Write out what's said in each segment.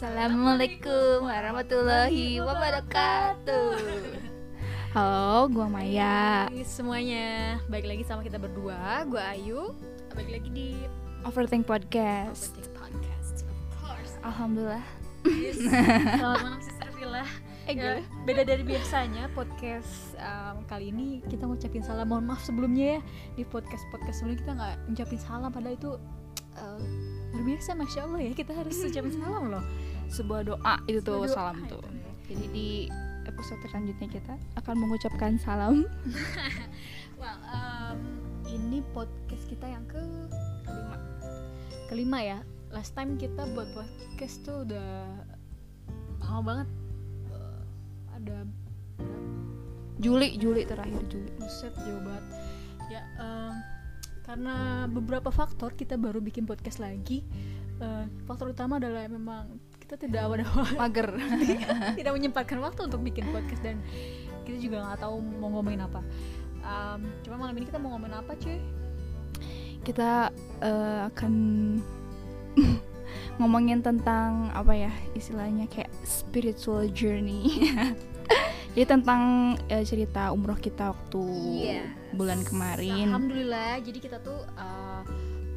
Assalamualaikum warahmatullahi wabarakatuh. Halo, gua Maya. Hai semuanya, balik lagi sama kita berdua. Gue Ayu, balik lagi di Overthink Podcast. Overthink Podcast. Of course. Alhamdulillah. Yes. Selamat malam Sister Villa. Eh, Ya, beda dari biasanya podcast um, kali ini kita ngucapin salam. Mohon maaf sebelumnya ya di podcast podcast sebelumnya kita nggak ngucapin salam padahal itu uh, luar biasa masya Allah ya kita harus ucapin salam loh. Sebuah doa itu tuh Sebuah doa salam itu tuh. ya. Jadi di episode selanjutnya kita akan mengucapkan salam. Well, um, ini podcast kita yang ke kelima. Kelima ya. Last time kita buat podcast tuh udah lama banget. Uh, ada Juli, Juli terakhir Juli. buset jauh banget. Ya, um, karena beberapa faktor kita baru bikin podcast lagi. Uh, faktor utama adalah memang kita tidak ada Mager. tidak menyempatkan waktu untuk bikin podcast dan kita juga nggak tahu mau ngomongin apa. Um, cuma malam ini kita mau ngomongin apa cuy? kita eh, akan ngomongin tentang apa ya istilahnya kayak spiritual journey. Jadi tentang eh, cerita umroh kita waktu Yes. bulan kemarin. Alhamdulillah, jadi kita tuh uh,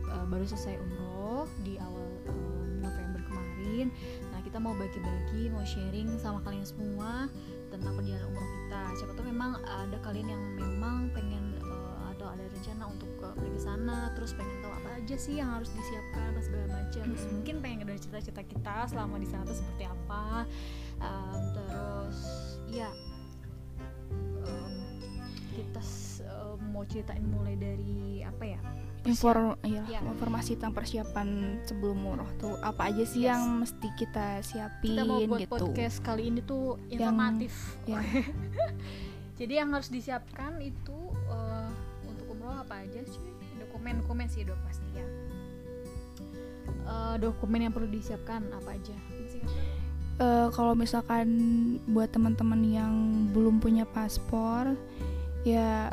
uh, baru selesai umroh di awal um, November kemarin. Kita mau bagi-bagi, mau sharing sama kalian semua tentang perjalanan umroh kita. Siapa tahu memang ada kalian yang memang pengen uh, atau ada rencana untuk uh, pergi ke sana, terus pengen tahu apa aja sih yang harus disiapkan dan segala macam. Terus mungkin pengen ada cita-cita kita selama di sana tuh seperti apa. Um, terus ya um, kita um, mau ceritain mulai dari apa ya Infor iya, Ya. informasi tentang persiapan sebelum umroh tuh apa aja sih Yes. yang mesti kita siapin kita mau buat gitu. podcast kali ini tuh Yang- informatif ya. jadi yang harus disiapkan itu uh, untuk umroh apa aja sih dokumen dokumen sih udah pasti ya Uh, dokumen yang perlu disiapkan apa aja Eh, kalau misalkan buat teman-teman yang belum punya paspor, ya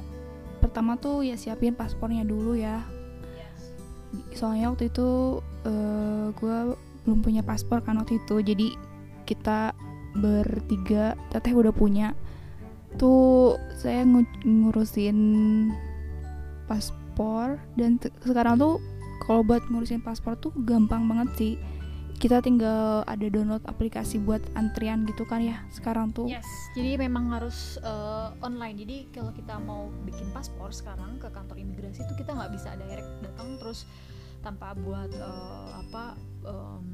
pertama tuh ya siapin paspornya dulu ya. Soalnya waktu itu gue belum punya paspor kan waktu itu, jadi kita bertiga, teteh udah punya. Tuh saya ngu- ngurusin paspor dan sekarang tuh kalau buat ngurusin paspor tuh gampang banget sih kita tinggal ada download aplikasi buat antrian gitu kan ya sekarang tuh Yes, jadi memang harus uh, online. Jadi kalau kita mau bikin paspor sekarang ke kantor imigrasi itu kita nggak bisa direct datang terus tanpa buat uh, apa um,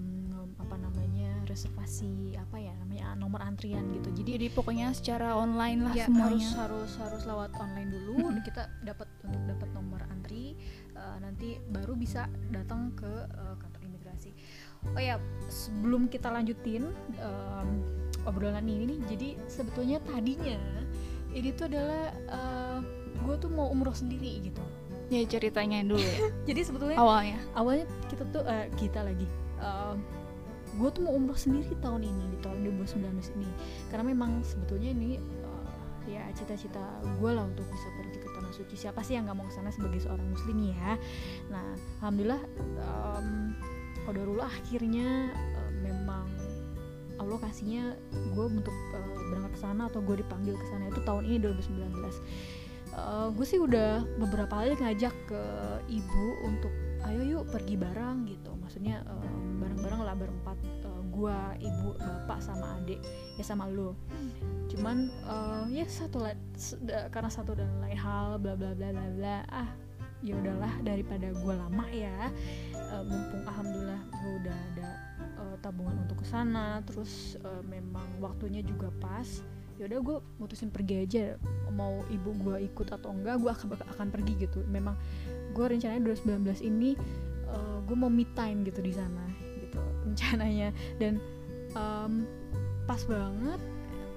apa namanya reservasi apa ya namanya nomor antrian gitu. Jadi jadi pokoknya secara online lah ya, semuanya harus harus harus lewat online dulu. Kita dapat untuk dapat nomor antri uh, nanti baru bisa datang ke uh, kantor imigrasi. Oh ya, sebelum kita lanjutin um, obrolan ini nih, jadi sebetulnya tadinya ini tuh adalah gue tuh mau umroh sendiri gitu. ya ceritanya dulu ya. Jadi sebetulnya awalnya? awalnya kita tuh eh, kita lagi gue tuh mau umroh sendiri tahun ini di tahun 2019 ini. Karena memang sebetulnya ini eh, ya cita-cita gue lah untuk bisa pergi ke tanah suci. Siapa sih yang nggak mau ke sana sebagai seorang muslim ya? Nah alhamdulillah um, qadarullah akhirnya eh, memang Allah kasihnya gue untuk eh, berangkat ke sana atau gue dipanggil ke sana itu tahun ini 2019 gue sih udah beberapa kali ngajak ke ibu untuk ayo yuk pergi bareng gitu. Maksudnya em, bareng-bareng lah berempat eh, gua ibu bapak sama adik ya sama lo cuman eh, ya satu karena satu dan lain hal bla bla bla bla bla ah ya udahlah daripada gua lama ya. Eh, mumpung alhamdulillah gua udah ada eh, tabungan untuk ke sana terus eh, memang waktunya juga pas ya udah gue mutusin pergi aja. Mau ibu gua ikut atau enggak gua akan akan pergi gitu. Memang gue rencananya 2019 ini gue mau me time gitu di sana gitu rencananya. Dan em, pas banget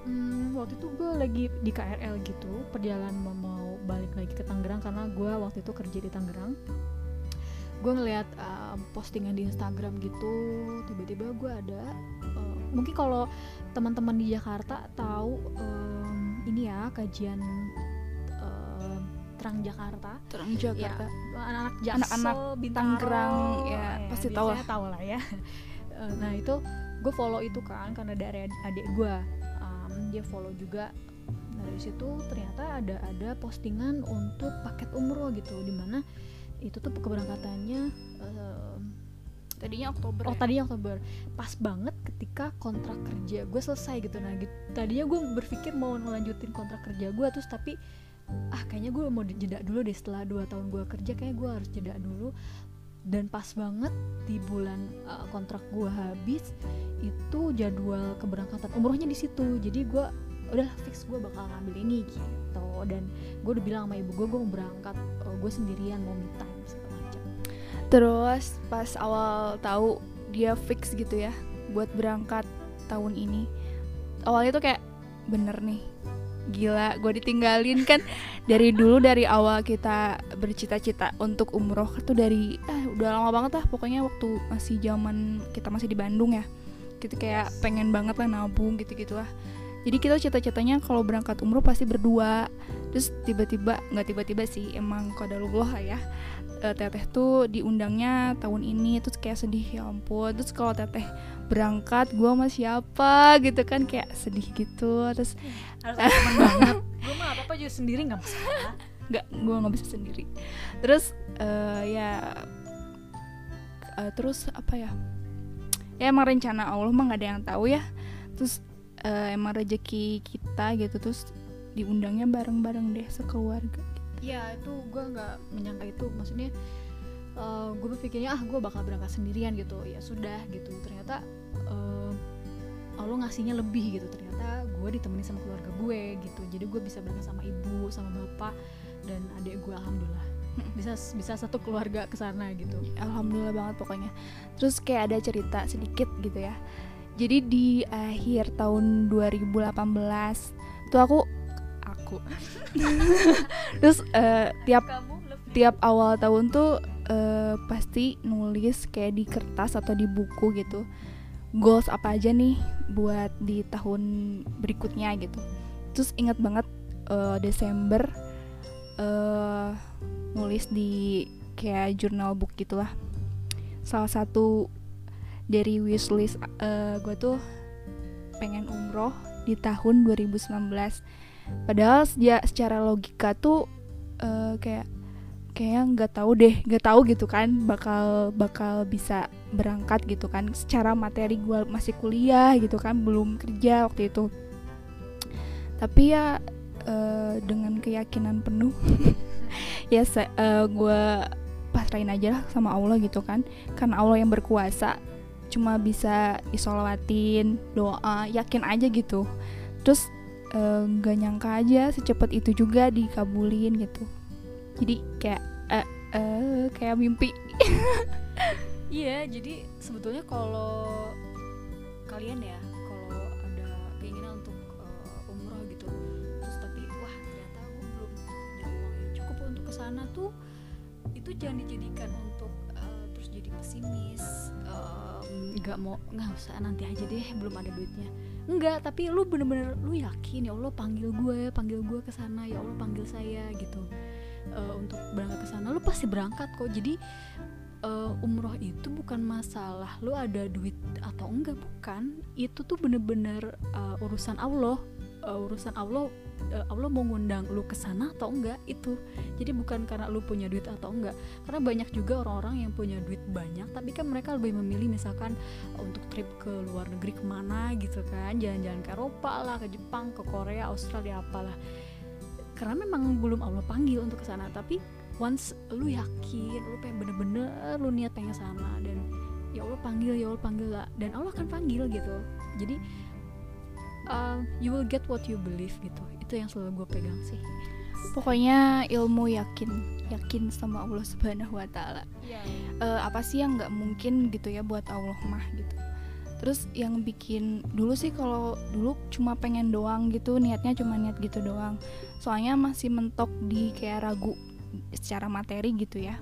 mm, waktu itu gue lagi di KRL gitu perjalanan mau balik lagi ke Tangerang karena gue waktu itu kerja di Tangerang. Gue ngeliat em, postingan di Instagram gitu tiba-tiba gue ada eh, mungkin kalau teman-teman di Jakarta tahu em, ini ya kajian em, Terang Jakarta. Terang Jakarta. Anak-anak Jaksel, Anak-anak Bintaro, Tangerang, ya, pasti tahu biasanya tahu lah ya. Eh, nah itu gue follow itu kan karena dari ad- adik gue um, dia follow juga nah dari situ ternyata ada ada postingan untuk paket umroh gitu di mana itu tuh keberangkatannya em, tadinya Oktober Oh ya? tadinya Oktober. Pas banget ketika kontrak kerja gue selesai gitu. Nah gitu, tadinya gue berpikir mau ngelanjutin kontrak kerja gue Terus tapi ah kayaknya gue mau jeda dulu deh setelah 2 tahun gue kerja Kayaknya gue harus jeda dulu. Dan pas banget di bulan uh, kontrak gue habis Itu jadwal keberangkatan umrohnya di situ. Jadi gue udah fix gue bakal ngambil ini gitu Dan gue udah bilang sama ibu gue gue mau berangkat uh, Gue sendirian mau me time segala macam Terus pas awal tahu dia fix gitu ya buat berangkat tahun ini. Awalnya tuh kayak bener nih. Gila, gue ditinggalin kan dari dulu dari awal kita bercita-cita untuk umroh tuh dari ah udah lama banget lah pokoknya waktu masih zaman kita masih di Bandung ya. Gitu kayak pengen banget lah nabung gitu-gitu lah. Jadi kita cita-citanya kalau berangkat umroh pasti berdua. Terus tiba-tiba nggak tiba-tiba sih emang qadarullah lah ya. Eh, teteh tuh diundangnya tahun ini terus kayak sedih ya ampun. Terus kalau teteh berangkat gua sama siapa? gitu kan kayak sedih gitu. Terus harus ada teman banget gue mah apa apa juga sendiri nggak masalah. Nggak gua nggak bisa sendiri. Terus eh, ya eh, terus apa ya? Ya emang rencana Allah mah nggak ada yang tahu ya. Terus eh, emang rezeki kita gitu terus diundangnya bareng-bareng deh sekeluarga. Ya itu gue nggak menyangka itu. Maksudnya gue berpikirnya ah gue bakal berangkat sendirian gitu. Ya sudah gitu. Ternyata eh, Allah ngasihnya lebih gitu. Ternyata gue ditemani sama keluarga gue gitu. Jadi gue bisa berangkat sama ibu sama bapak dan adik gue alhamdulillah. Bisa bisa satu keluarga ke sana gitu. Alhamdulillah banget pokoknya. Terus kayak ada cerita sedikit gitu ya jadi di akhir tahun 2018 tuh aku aku. Terus eh, tiap tiap awal tahun tuh eh, pasti nulis kayak di kertas atau di buku gitu. Goals apa aja nih buat di tahun berikutnya gitu. Terus ingat banget eh, Desember eh nulis di kayak journal book gitulah. Salah satu dari wishlist eh gue tuh pengen umroh di tahun 2019 padahal ya secara logika tuh eh, kayak kayak nggak tahu deh nggak tahu gitu kan bakal bakal bisa berangkat gitu kan. Secara materi gue masih kuliah gitu kan belum kerja waktu itu. Tapi ya eh, dengan keyakinan penuh ya gue pasrahin aja lah sama Allah gitu kan. Karena Allah yang berkuasa cuma bisa isolawatin doa yakin aja gitu. Terus eh, nggak nyangka aja secepat itu juga dikabulin gitu. Jadi kayak eh eh, kayak mimpi. Iya, jadi sebetulnya kalau kalian ya, kalau ada keinginan untuk uh, umroh gitu, terus tapi wah ternyata aku belum punya uang yang cukup untuk ke sana tuh, itu jangan dijadikan pesimis, um, nggak mau nggak usah nanti aja deh, belum ada duitnya. Enggak, tapi lu bener-bener lu yakin ya Allah panggil gue, panggil gue ke sana, ya Allah panggil saya gitu. Uh, untuk berangkat ke sana, lu pasti berangkat kok. Jadi uh, umroh itu bukan masalah lu ada duit atau enggak bukan itu tuh bener-bener uh, urusan Allah Uh, urusan Allah uh, Allah mau ngundang lu ke sana atau enggak itu. Jadi bukan karena lu punya duit atau enggak. Karena banyak juga orang-orang yang punya duit banyak tapi kan mereka lebih memilih misalkan untuk trip ke luar negeri ke mana gitu kan. Jalan-jalan ke Eropa lah ke Jepang ke Korea Australia apalah. Karena memang belum Allah panggil untuk ke sana. Tapi once lu yakin lu pengen bener-bener lu niat pengen sana dan ya Allah panggil ya Allah panggil lah dan Allah akan panggil gitu. Jadi uh, you will get what you believe gitu. Itu yang selalu gue pegang sih. Pokoknya ilmu yakin yakin sama Allah Subhanahu Wa Taala. Eh, apa sih yang nggak mungkin gitu ya buat Allah mah gitu. Terus yang bikin dulu sih kalau dulu cuma pengen doang gitu niatnya cuma niat gitu doang. Soalnya masih mentok di kayak ragu secara materi gitu ya.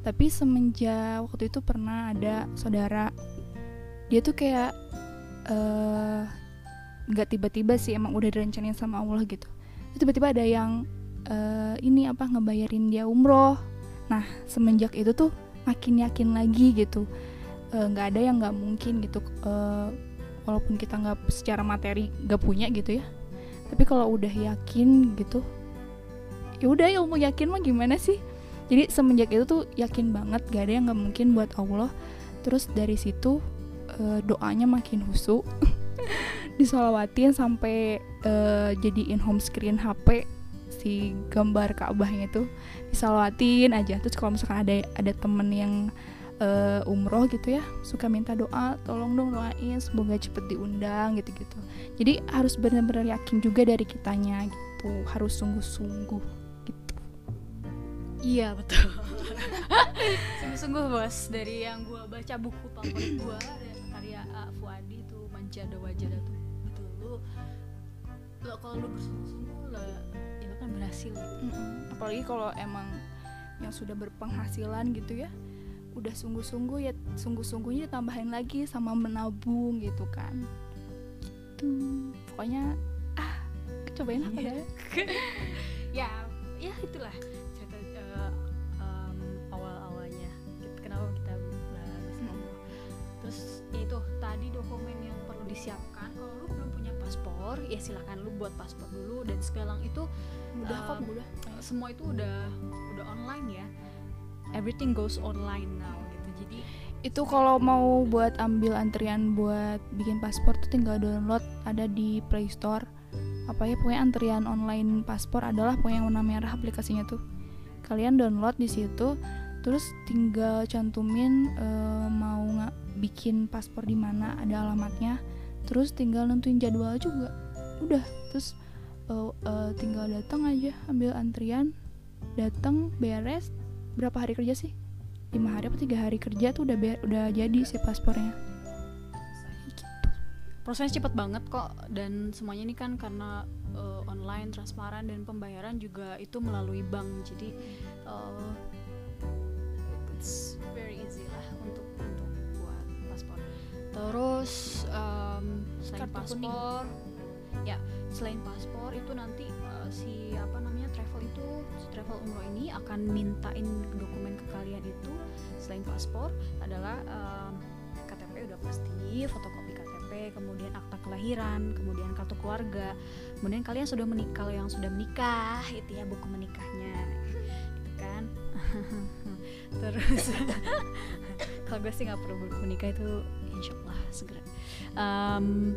Tapi semenjak waktu itu pernah ada saudara dia tuh kayak eh, nggak tiba-tiba sih emang udah direncanain sama Allah gitu. Tiba-tiba ada yang eh, ini apa ngebayarin dia umroh. Nah semenjak itu tuh makin yakin lagi gitu. Eh, nggak ada yang nggak mungkin gitu eh, walaupun kita nggak secara materi nggak punya gitu ya. Tapi kalau udah yakin gitu ya udah ilmu yakin mah gimana sih? Jadi semenjak itu tuh yakin banget gak ada yang nggak mungkin buat Allah. Terus dari situ eh, doanya makin husu disolawatin sampai eh, jadiin home screen HP si gambar Ka'bahnya itu disolawatin aja. Terus kalau misalkan ada ada temen yang eh, umroh gitu ya suka minta doa tolong dong doain semoga cepet diundang gitu-gitu. Jadi harus benar-benar yakin juga dari kitanya gitu. Harus sungguh-sungguh gitu. Iya betul. Sungguh-sungguh bos. Dari yang gua baca buku favorit ada karya uh, Fuadi itu Manjada Wajada tuh lo kalau lu bersungguh-sungguh lah itu kan berhasil gitu. Mm-mm. apalagi kalau emang yang sudah berpenghasilan gitu ya udah sungguh-sungguh ya sungguh-sungguhnya tambahin lagi sama menabung gitu kan gitu pokoknya ah cobain lah Iya. pada ya ya itulah cerita uh, um, awal-awalnya Kita- kenapa kita bahas. Allah terus ya itu tadi dokumen yang perlu disiapkan paspor ya silakan lu buat paspor dulu dan sekarang itu mudah kok Um, mudah. semua itu udah udah online ya? Everything goes online now gitu. Jadi itu kalau mau buat ambil antrian buat bikin paspor tuh tinggal download ada di Play Store. Apa ya pokoknya antrian online paspor adalah pokoknya yang warna merah aplikasinya tuh. Kalian download di situ terus tinggal cantumin eh, mau nggak bikin paspor di mana ada alamatnya terus tinggal nentuin jadwal juga. Udah terus eh, eh, tinggal datang aja ambil antrian datang beres. Berapa hari kerja sih? Lima hari apa tiga hari kerja tuh udah be- udah jadi si paspornya. Prosesnya cepet banget kok dan semuanya ini kan karena uh, online transparan dan pembayaran juga itu melalui bank. Jadi uh, it's very easy terus um, selain Kartu kuning. paspor ya selain paspor itu nanti uh, si apa namanya travel itu si travel umroh ini akan mintain dokumen ke kalian itu. Selain paspor adalah um, KTP udah pasti fotokopi KTP kemudian akta kelahiran kemudian kartu keluarga. Kemudian kalian sudah menikah kalau yang sudah menikah itu ya buku menikahnya. Gitu kan? Terus kalau gue sih nggak perlu menikah itu insya Allah segera. Em,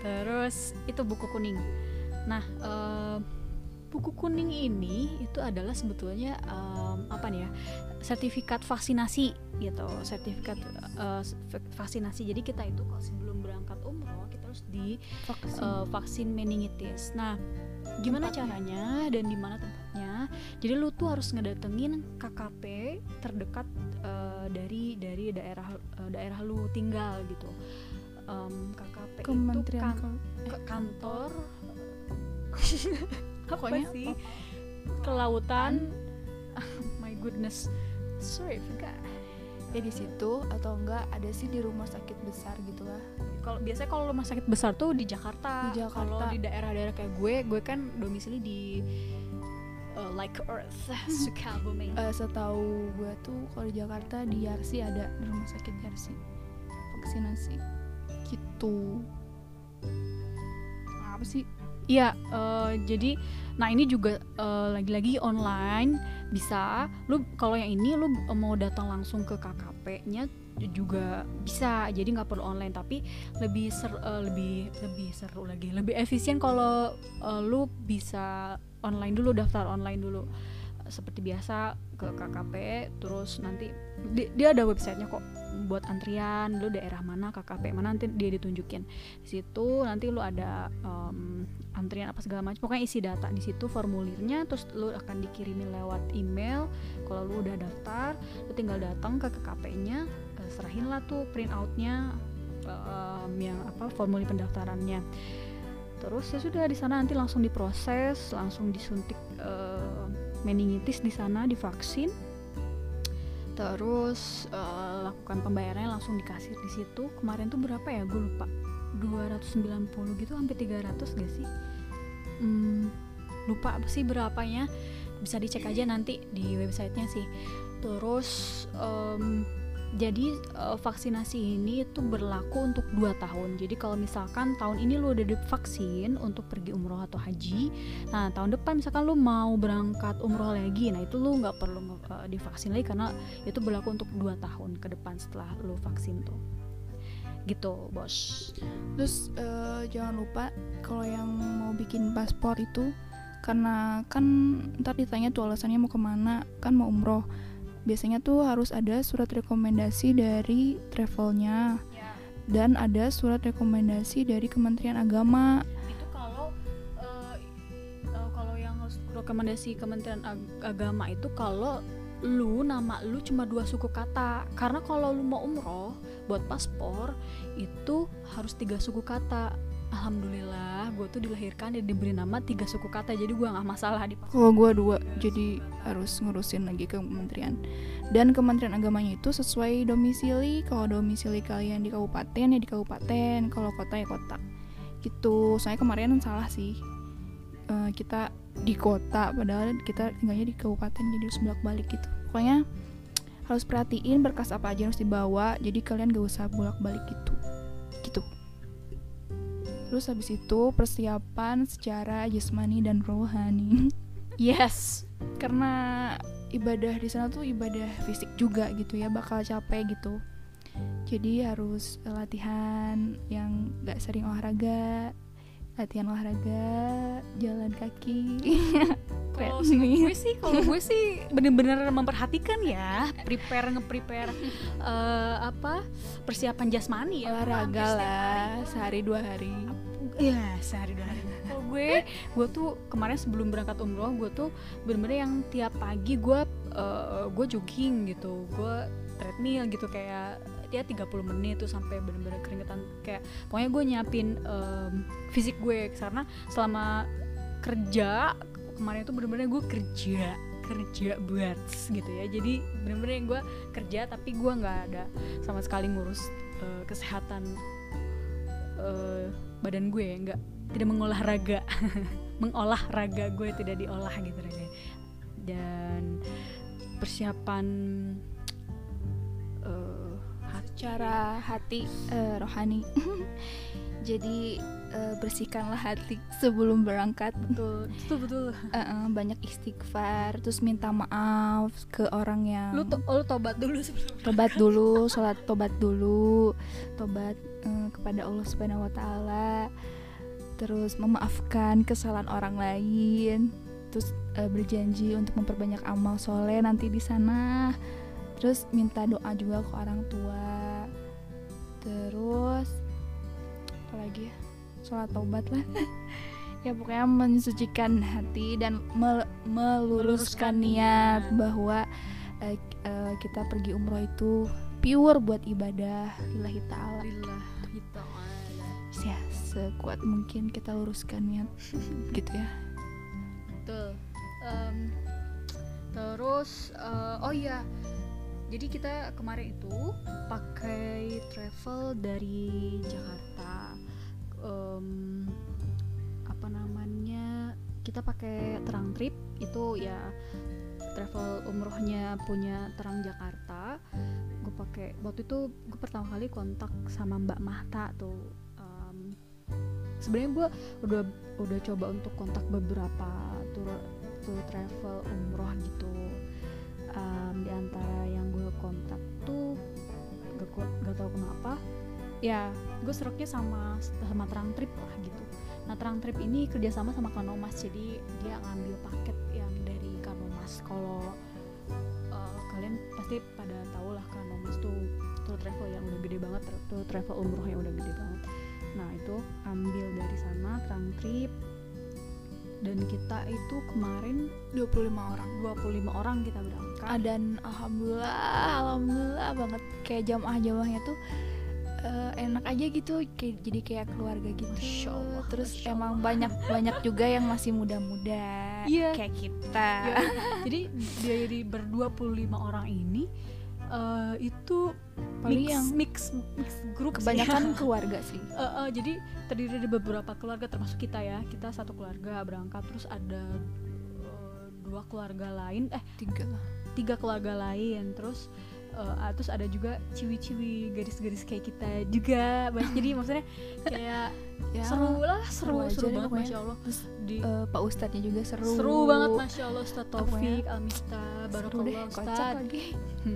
terus itu buku kuning. Nah em, buku kuning ini itu adalah sebetulnya em, apa nih ya sertifikat vaksinasi gitu sertifikat v- vaksinasi. Jadi kita itu kalau sebelum berangkat umroh kita harus di vaksin. eh, vaksin meningitis. Nah gimana Tempatnya. caranya dan di mana tempatnya? Jadi lu tuh harus ngedatengin KKP terdekat eh, dari dari daerah eh, daerah lu tinggal gitu. Em, KKP itu kementerian kan- Ke- kantor. Apa Pokoknya sih? kelautan. My goodness. Sorry forgot. Ya di situ atau enggak ada sih di rumah sakit besar gitu lah kalau biasanya kalau rumah sakit besar tuh di Jakarta. Di Jakarta. Kalau di daerah-daerah kayak gue, gue kan domisili di uh, like Earth, Sukabumi. Eh, setahu gue tuh kalau di Jakarta di Yarsi ada di rumah sakit Yarsi vaksinasi gitu apa sih Iya, eh, jadi nah ini juga eh, lagi-lagi online bisa. Lu kalau yang ini lu mau datang langsung ke KKP-nya juga bisa. Jadi nggak perlu online tapi lebih ser eh, lebih lebih seru lagi, lebih efisien kalau eh, lu bisa online dulu daftar online dulu. Seperti biasa ke KKP terus nanti di- dia ada websitenya kok buat antrian lu daerah mana KKP mana nanti dia ditunjukin. Di situ nanti lu ada em, antrian apa segala macam pokoknya isi data. Di situ formulirnya terus lu akan dikirimin lewat email. Kalau lu udah daftar lu tinggal datang ke KKP-nya eh, serahin lah tuh print outnya em, yang apa formulir pendaftarannya terus ya sudah di sana nanti langsung diproses langsung disuntik eh, meningitis di sana divaksin. Terus eh, lakukan pembayarannya langsung dikasih di situ. Kemarin tuh berapa ya? Gue lupa. 290 gitu hampir 300 gak sih? Hmm, lupa sih berapanya. Bisa dicek aja nanti di websitenya sih. Terus em, jadi uh, vaksinasi ini itu berlaku untuk 2 tahun. Jadi kalau misalkan tahun ini lu udah divaksin untuk pergi umroh atau haji, nah tahun depan misalkan lu mau berangkat umroh lagi, nah itu lu nggak perlu uh, divaksin lagi karena itu berlaku untuk 2 tahun ke depan setelah lu vaksin tuh. Gitu, Bos. Terus uh, jangan lupa kalau yang mau bikin paspor itu karena kan ntar ditanya tuh alasannya mau ke mana kan mau umroh biasanya tuh harus ada surat rekomendasi dari travelnya. Ya. dan ada surat rekomendasi dari Kementerian Agama. Itu kalau uh, uh, kalau yang rekomendasi Kementerian Ag Agama itu kalau lu nama lu cuma dua suku kata. Karena kalau lu mau umroh buat paspor itu harus tiga suku kata alhamdulillah gue tuh dilahirkan dan diberi nama tiga suku kata. Jadi gue nggak masalah di kalau gue dua jadi harus ngurusin lagi ke kementerian. Dan kementerian agamanya itu sesuai domisili. Kalau domisili kalian di kabupaten ya di kabupaten. Kalau kota ya kota. Gitu. Soalnya kemarin salah sih. Uh, kita di kota padahal kita tinggalnya di kabupaten jadi harus bolak balik gitu. Pokoknya harus perhatiin berkas apa aja yang harus dibawa. Jadi kalian gak usah bolak balik gitu gitu Terus habis itu persiapan secara jasmani dan rohani. Yes, karena ibadah di sana tuh ibadah fisik juga gitu ya, bakal capek gitu. Jadi harus latihan yang gak sering olahraga, latihan olahraga, jalan kaki. kalau gue sih, kalau gue sih bener-bener memperhatikan ya, prepare nge-prepare uh, apa persiapan jasmani ya. Olahraga lah, sehari dua hari. Iya sehari dua hari. Kalau gue gue tuh kemarin sebelum berangkat umroh gue tuh bener-bener yang tiap pagi gue uh, gue jogging gitu gue treadmill gitu kayak ya 30 menit tuh sampai bener-bener keringetan. Kayak pokoknya gue nyiapin um, fisik gue. Karena selama kerja kemarin tuh bener-bener gue kerja kerja buat gitu ya. Jadi bener-bener gue kerja tapi gue nggak ada sama sekali ngurus uh, kesehatan uh, badan gue. Nggak tidak mengolah raga mengolah raga gue tidak diolah gitu raga dan persiapan secara hati uh, rohani. Jadi uh, bersihkanlah hati sebelum berangkat. Betul betul betul. Uh, uh, banyak istighfar terus minta maaf ke orang yang lu to lu tobat dulu sebelum tobat dulu sholat tobat dulu tobat uh, kepada Allah Subhanahu Wa Taala terus memaafkan kesalahan orang lain terus uh, berjanji untuk memperbanyak amal soleh nanti di sana terus minta doa juga ke orang tua terus apa lagi ya? Sholat taubat lah. Ya pokoknya mensucikan hati dan mel meluruskan niat bahwa uh, uh, kita pergi umroh itu pure buat ibadah. Lillahi ta'ala. Lillahi ta'ala. Ya sekuat mungkin kita luruskan niat. Gitu ya. Betul. Um, terus uh, oh iya jadi kita kemarin itu pakai travel dari Jakarta um, apa namanya kita pakai terang trip. Itu ya travel umrohnya punya terang Jakarta. Gue pakai waktu itu gue pertama kali kontak sama Mbak Mahta tuh sebenarnya gue udah udah coba untuk kontak beberapa tour tour travel umroh gitu um, di antara yang gue kontak tuh gak, gak tau kenapa. Ya gue seroknya sama sama terang trip lah gitu. Nah terang trip ini kerjasama sama Kanomas jadi dia ngambil paket yang dari Kanomas kalau uh, kalian pasti pada tau lah Kanomas tuh tour travel yang udah gede banget tour travel umroh yang udah gede banget. Nah itu ambil dari sana trunk trip dan kita itu kemarin 25 orang. 25 orang kita berangkat. Ah, dan alhamdulillah alhamdulillah banget. Kayak jamaah-jamaahnya tuh uh, enak aja gitu. Kayak jadi kayak keluarga gitu. Masya Allah, terus Masya emang banyak banyak juga yang masih muda-muda yeah. kayak kita. Yeah. jadi dari berdua puluh lima orang ini uh, itu paling mix, yang mix mix grup kebanyakan sih. keluarga sih. Uh, uh, jadi terdiri dari beberapa keluarga termasuk kita ya. Kita satu keluarga berangkat terus ada uh, dua keluarga lain. Eh tiga tiga keluarga lain. Terus ah, terus ada juga ciwi-ciwi garis-garis kayak kita juga banyak jadi maksudnya kayak Ya, seru lah seru seru deh banget pokoknya. masya allah Terus di eh, Pak Ustadznya juga seru. seru banget masya allah Ustadz Pokoknya Taufik Almista Seru kocak Ustadz lagi.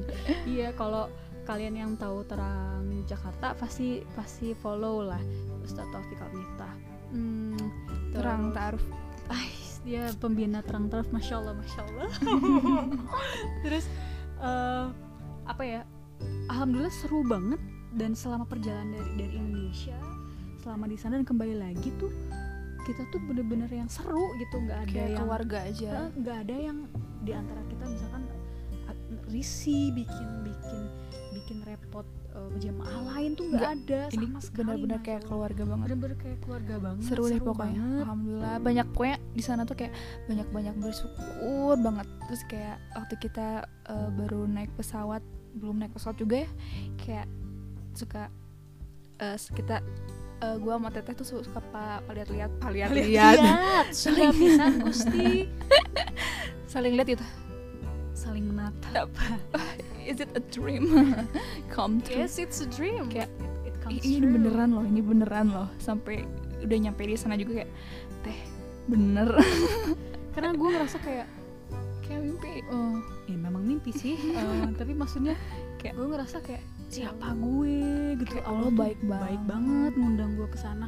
iya kalau kalian yang tahu terang Jakarta pasti pasti follow lah Ustadz Taufik Almista hmm, Terang. Ais, dia pembina terang terang masya allah masya allah terus eh, apa ya alhamdulillah seru banget. Dan selama perjalanan dari dari Indonesia selama di sana dan kembali lagi tuh kita tuh bener-bener yang seru gitu. Nggak ada Kayak yang keluarga aja. Eh, nggak ada yang di antara kita misalkan a- risih bikin bikin bikin repot eh, jemaah lain tuh nggak ada Ini sama sekali benar-benar kayak keluarga banget. bener-bener kayak keluarga banget seru deh pokoknya. banget. alhamdulillah. Banyak pokoknya di sana tuh kayak banyak banyak bersyukur banget. Terus kayak waktu kita eh, baru naik pesawat belum naik pesawat juga ya. Kayak suka eh, kita eh, gua sama teteh tuh su- suka pak lihat-lihat. Pak lihat-lihat. Lihat. Sudah bisa gusti. Saling lihat itu saling menatap. Is it a dream? Come true. Yes it's a dream. Kayak, it, it comes ini true. beneran loh ini beneran loh. Sampai udah nyampe di sana juga kayak teh bener. Karena gue ngerasa kayak kayak mimpi. Oh. Ya memang mimpi sih eh, tapi maksudnya kayak gue ngerasa kayak siapa gue? Gitu. Kayak Allah tuh baik baik banget. banget ngundang gue ke sana.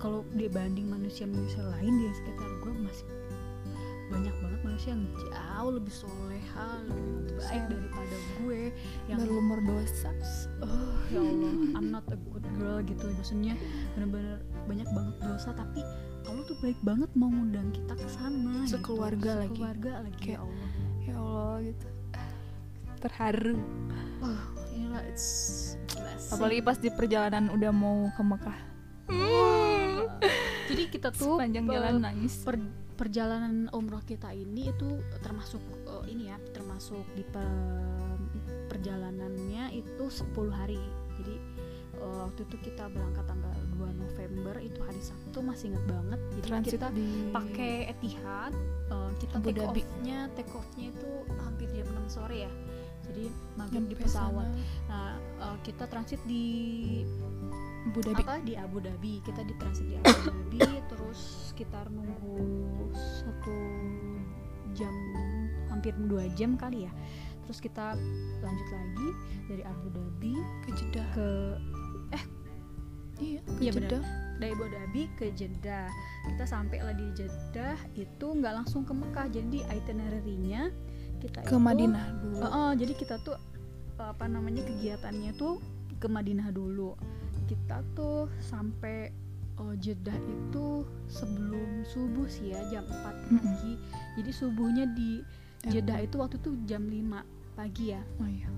Kalau dibanding manusia-manusia lain di sekitar gue masih banyak banget manusia yang jauh lebih soleha lebih baik daripada gue yang berlumur dosa. Oh ya Allah. I'm not a good girl gitu. Maksudnya bener-bener banyak banget dosa tapi Allah tuh baik banget mau ngundang kita ke sana gitu. Sekeluarga lagi. Sekeluarga lagi Kayak- ya Allah. ya Allah gitu. Terharu. Oh inilah it's blessing. apalagi pas di perjalanan udah mau ke Mekah jadi kita tuh sepanjang eh, jalan nangis. per- perjalanan umroh kita ini itu termasuk eh, ini ya termasuk di pe- perjalanannya itu 10 hari. Jadi eh, waktu itu kita berangkat tanggal 2 November itu hari Sabtu masih inget banget. Jadi transit kita di pakai Etihad eh, kita Abu take off-nya take off-nya itu hampir jam 6 sore ya. Jadi maghrib di pesawat. sana, nah eh, kita transit di Abu Dhabi. Apa? Di Abu Dhabi. Kita di transit di Abu Dhabi terus sekitar nunggu satu jam hampir dua jam kali ya. Terus kita lanjut lagi dari Abu Dhabi ke Jeddah. ke iya ke Iya, benar. Jeddah dari Abu Dhabi ke Jeddah. Kita sampai lah di Jeddah itu nggak langsung ke Mekah. Jadi itinerary-nya kita ke itu- Madinah dulu. Oh, oh, jadi kita tuh apa namanya kegiatannya tuh ke Madinah dulu. Kita tuh sampai oh, Jeddah itu sebelum subuh sih ya jam 4 Mm-mm. pagi. Jadi subuhnya di Ya. Jeddah itu waktu itu jam 5 pagi ya. oh iya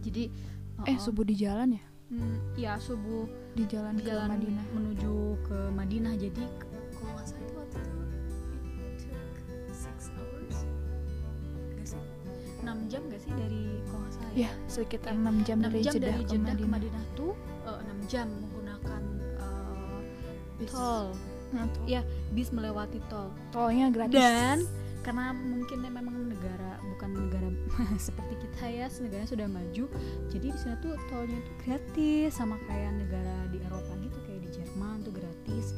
Jadi oh, eh subuh di jalan ya hmm, ya subuh di jalan ke jalan Madinah menuju ke Madinah. Jadi ke- kalau nggak salah itu waktu itu it took six hours. Nggak sih? 6 jam gak sih dari kalau nggak salah ya sekitar 6 jam 6 dari jam Jeddah dari ke Jeddah ke Madinah Madinah tuh eh, 6 jam menggunakan eh, Bis. tol Nah, tol. Iya. bis melewati tol tolnya gratis dan karena mungkin memang negara bukan negara seperti kita ya negara sudah maju jadi di sana tuh tolnya itu gratis sama kayak negara di Eropa gitu kayak di Jerman tuh gratis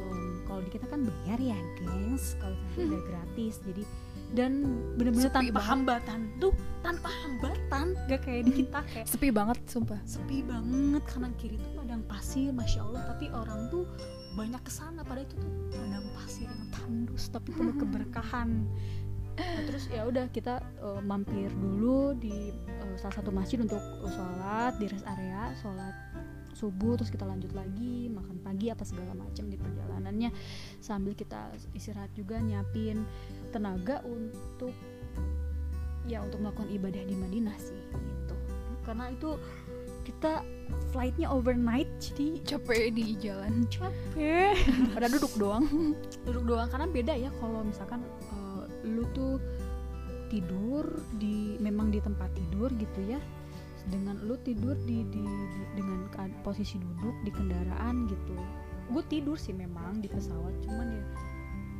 Em, kalau di kita kan bayar ya gengs kalau di sana udah gratis jadi dan bener-bener Sepi tanpa banget. hambatan. Tuh tanpa hambatan. Gak kayak di kita kayak sepi banget sumpah. Sepi banget kanan kiri tuh padang pasir masya allah. Tapi orang tuh banyak ke sana pada itu tuh padang pasir yang tandus tapi penuh keberkahan. Nah, terus ya udah kita eh, mampir dulu di eh, salah satu masjid untuk eh, sholat di rest area sholat subuh terus kita lanjut lagi makan pagi apa segala macam di perjalanannya. Sambil kita istirahat juga nyiapin tenaga untuk ya untuk melakukan ibadah di Madinah sih gitu. Karena itu kita flightnya overnight jadi capek di jalan. capek. Pada duduk doang. Duduk doang karena beda ya kalau misalkan eh, lu tuh tidur di memang di tempat tidur gitu ya dengan lu tidur di, di, di- dengan posisi duduk di kendaraan gitu. Gue tidur sih memang di pesawat cuman ya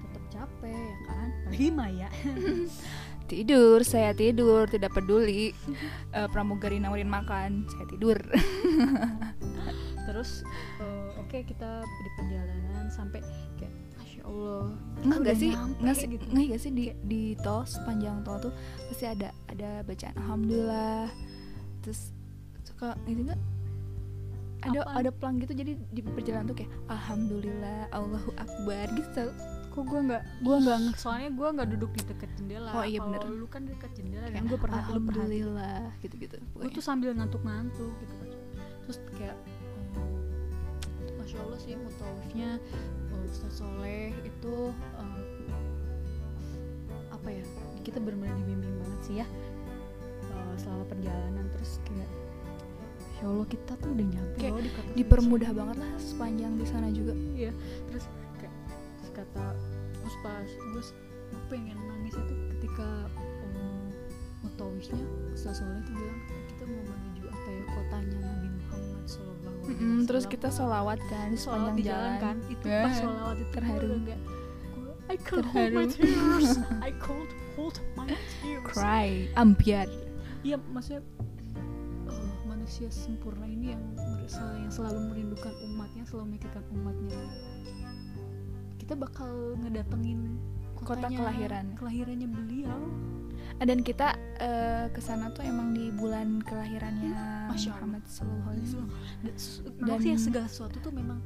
tetap capek ya kan? Lima ya tidur saya tidur tidak peduli. Eh, pramugari nawarin makan saya tidur. Terus eh, oke kita di perjalanan sampai kayak masya allah nggak sih nggak sih gitu. nggak gak sih di di tol sepanjang tol tuh pasti ada ada bacaan alhamdulillah terus suka itu nggak? Ada Apa? ada pelang gitu jadi di perjalanan tuh kayak alhamdulillah Allahu akbar gitu. Kok gue nggak gue nggak soalnya gue nggak duduk di dekat jendela. Oh, iya bener. lu kan dekat jendela Kayak, kan? Gue pernah lu perhatiin alhamdulillah gitu gitu gue tuh sambil ngantuk-ngantuk gitu kan. Terus kayak oh, masya allah sih mutawifnya oh, Ustaz Soleh itu eh, apa ya kita benar-benar dibimbing banget sih ya eh, selama perjalanan terus kayak masya allah kita tuh udah nyampe Kayak loh di kota dipermudah banget lah sepanjang di sana juga. Iya terus kayak terus kata terus pas gue gue pengen nangis itu ketika um, Ustaz Soleh tuh bilang kita mau menuju apa ya kotanya Nabi Muhammad Sallallahu Alaihi Mm-mm, terus Wasallam. kita solawat kan sepanjang di jalan kan? Itu Ya, pas solawat itu terharu. gue udah nggak gue I can't hold my tears. I can't hold my tears. Cry. Ambiar iya maksudnya eh, manusia sempurna ini yang merasa yang selalu merindukan umatnya selalu memikirkan umatnya kita bakal ngedatengin Kota kelahiran. kelahirannya beliau dan kita eh, ke sana tuh emang di bulan kelahirannya Masya Allah. Muhammad Sallallahu Alaihi Wasallam dan, s- Dan- sih ya segala sesuatu tuh memang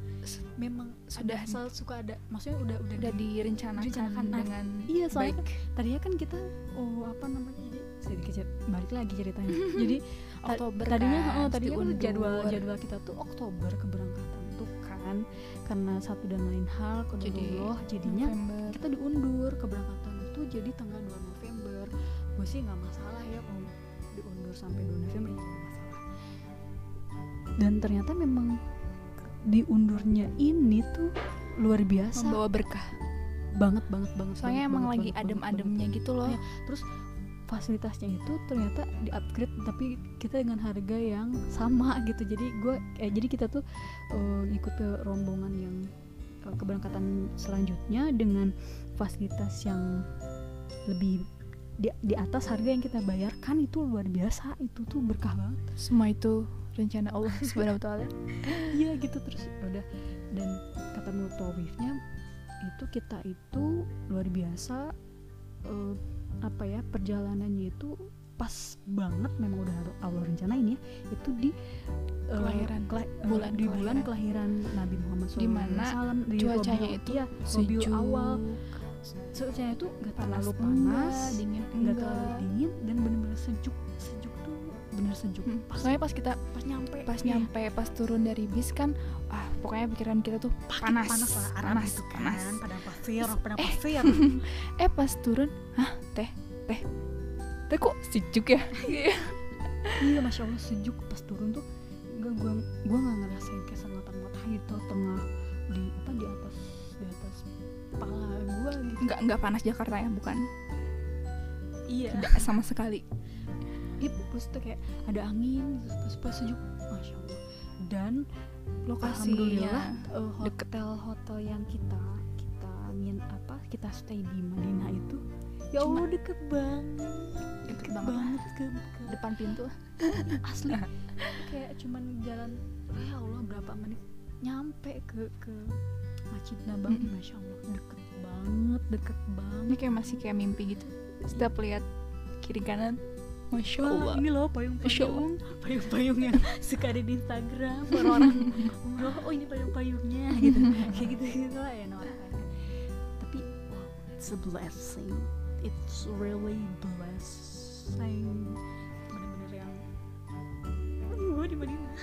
memang Sudah- ada, selalu suka ada maksudnya udah udah, udah di- direncanakan, direncanakan. Nah, dengan iya soalnya baik kan tadinya kan kita oh apa namanya jadi sedikit balik lagi ceritanya. Jadi Oktober tadinya kan, oh, tadinya kan jadwal jadwal kita tuh Oktober keberangkatan tuh kan karena satu dan lain hal Jadi, Allah jadinya November. kita diundur. Keberangkatan itu jadi tanggal 2 November. Gue sih nggak masalah ya kalau diundur sampai 2 November ya masalah. Dan ternyata memang diundurnya ini tuh luar biasa. Membawa berkah. Banget banget banget soalnya banget, emang banget, lagi adem-ademnya gitu loh. Iya, terus fasilitasnya itu ternyata di upgrade tapi kita dengan harga yang sama gitu. Jadi gue eh, jadi kita tuh eh, ikut ke rombongan yang eh, keberangkatan selanjutnya dengan fasilitas yang lebih di, di atas harga yang kita bayarkan. Itu luar biasa itu tuh berkah banget. Semua itu rencana Allah subhanahu taala. Iya gitu terus udah. Dan kata mutawifnya itu kita itu luar biasa eh, apa ya perjalanannya itu pas banget memang udah Allah rencanain ya itu di eh, Kelahiran, kela- eh, bulan di bulan kelahiran. Nabi Muhammad Di mana SAW di cuacanya itu Rabiul sejuk. Awal. Cuacanya itu nggak terlalu panas enggak, dingin nggak terlalu dingin dan bener-bener sejuk. Sejuk tuh bener sejuk. Hmm, pas soalnya pas kita pas nyampe. pas iya, nyampe pas turun dari bis kan ah pokoknya pikiran kita tuh panas. panas panas lah Arab panas itu kan. panas. Pada pasir pada Eh. pasir eh pas turun hah teh teh. Teh kok sejuk ya? Iya. Masya allah sejuk. Pas turun tuh gak gua gua nggak ngerasain kesengatan matahari tuh tengah di apa di atas di atas kepala gua gitu. Nggak nggak panas Jakarta ya bukan? Iya. Tidak sama sekali. Itu terus tuh kayak ada angin terus pas sejuk masya allah. Dan lokasinya alhamdulillah. eh, hotel hotel yang kita kita ngin apa kita stay di Madinah itu ya allah deket banget. Deket banget. lah. banget ke, ke depan pintu. Asli. Kayak cuman jalan ya Allah berapa menit? Nyampe ke ke Masjid Nabawi Mm-mm. masya Allah. Deket banget deket ini banget. kayak masih kayak mimpi gitu. Setiap lihat kiri kanan masya Wah, Allah. ini loh payung-payung. Payung-payung yang suka ada di Instagram orang-orang umroh oh ini payung-payungnya gitu. Kayak gitu gitu lah ya Nora. Tapi wow, it's a blessing. It's really blessing. Bener-bener yang gue di Madinah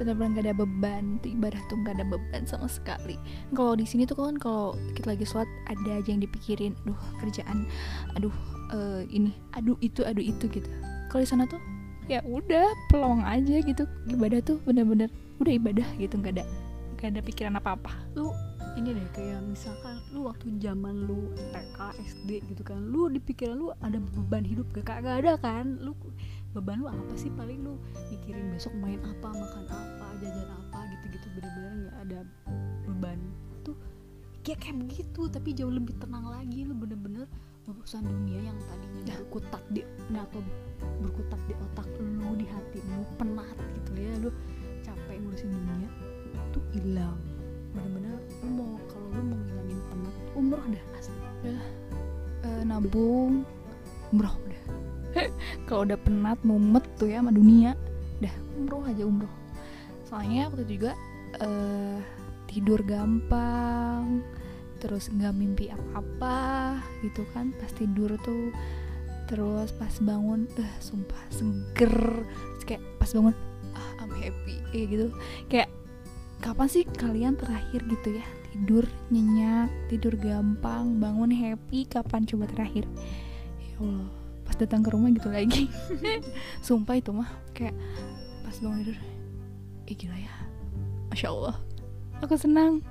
benar-benar gak ada beban. Tuh ibadah tuh gak ada beban sama sekali. Kalau di sini tuh kan kalau kita lagi sholat ada aja yang dipikirin aduh kerjaan aduh eh, ini aduh itu aduh itu gitu. Kalau di sana tuh ya udah pelong aja gitu. Ibadah tuh bener-bener udah ibadah gitu nggak ada nggak ada pikiran apa-apa. Lu ini deh kayak misalkan lu waktu zaman lu TK SD gitu kan lu di pikiran lu ada beban hidup gak kagak ada kan? Lu beban lu apa sih? Paling lu mikirin besok main apa makan apa jajan apa gitu-gitu bener-bener nggak ada beban. Tuh kayak kayak begitu tapi jauh lebih tenang lagi. Lu bener-bener urusan dunia yang tadinya berkutat di nah, atau berkutat di otak lu di hati lu penat gitu ya lu capek ngurusin dunia tuh hilang. Bener-bener lu mau kalau lu mau ngilangin penat umroh dah asli. Eh, nabung umroh udah kalau udah penat mumet tuh ya sama dunia dah umroh aja umroh. Soalnya waktu itu juga eh, tidur gampang terus nggak mimpi apa-apa gitu kan pas tidur tuh terus pas bangun eh sumpah seger. Terus kayak pas bangun ah I'm happy kayak gitu. Kayak kapan sih kalian terakhir gitu ya? Tidur nyenyak tidur gampang bangun happy kapan coba terakhir? Ya Allah pas datang ke rumah gitu lagi. Sumpah itu mah kayak pas bangun tidur ih gila ya. Masya Allah. Aku senang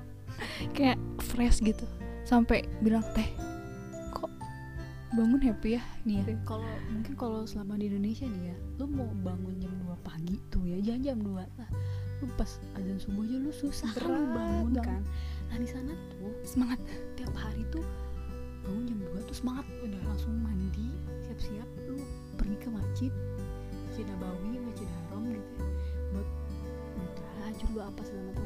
kayak fresh gitu. Sampai bilang teh kok bangun happy ya nih ya? Kalau mungkin kalau selama di Indonesia nih ya lu mau bangun jam 2 pagi tuh ya jangan jam 2 lah lu pas azan subuh aja lu susah lu Berat bangun banget. kan. Nah di sana tuh semangat. tiap hari tuh bangun jam 2 tuh semangat. Udah langsung mandi siap-siap lu pergi ke masjid Masjid Nabawi Masjid Haram gitu ya. Buat buat tahajud lu apa segala macam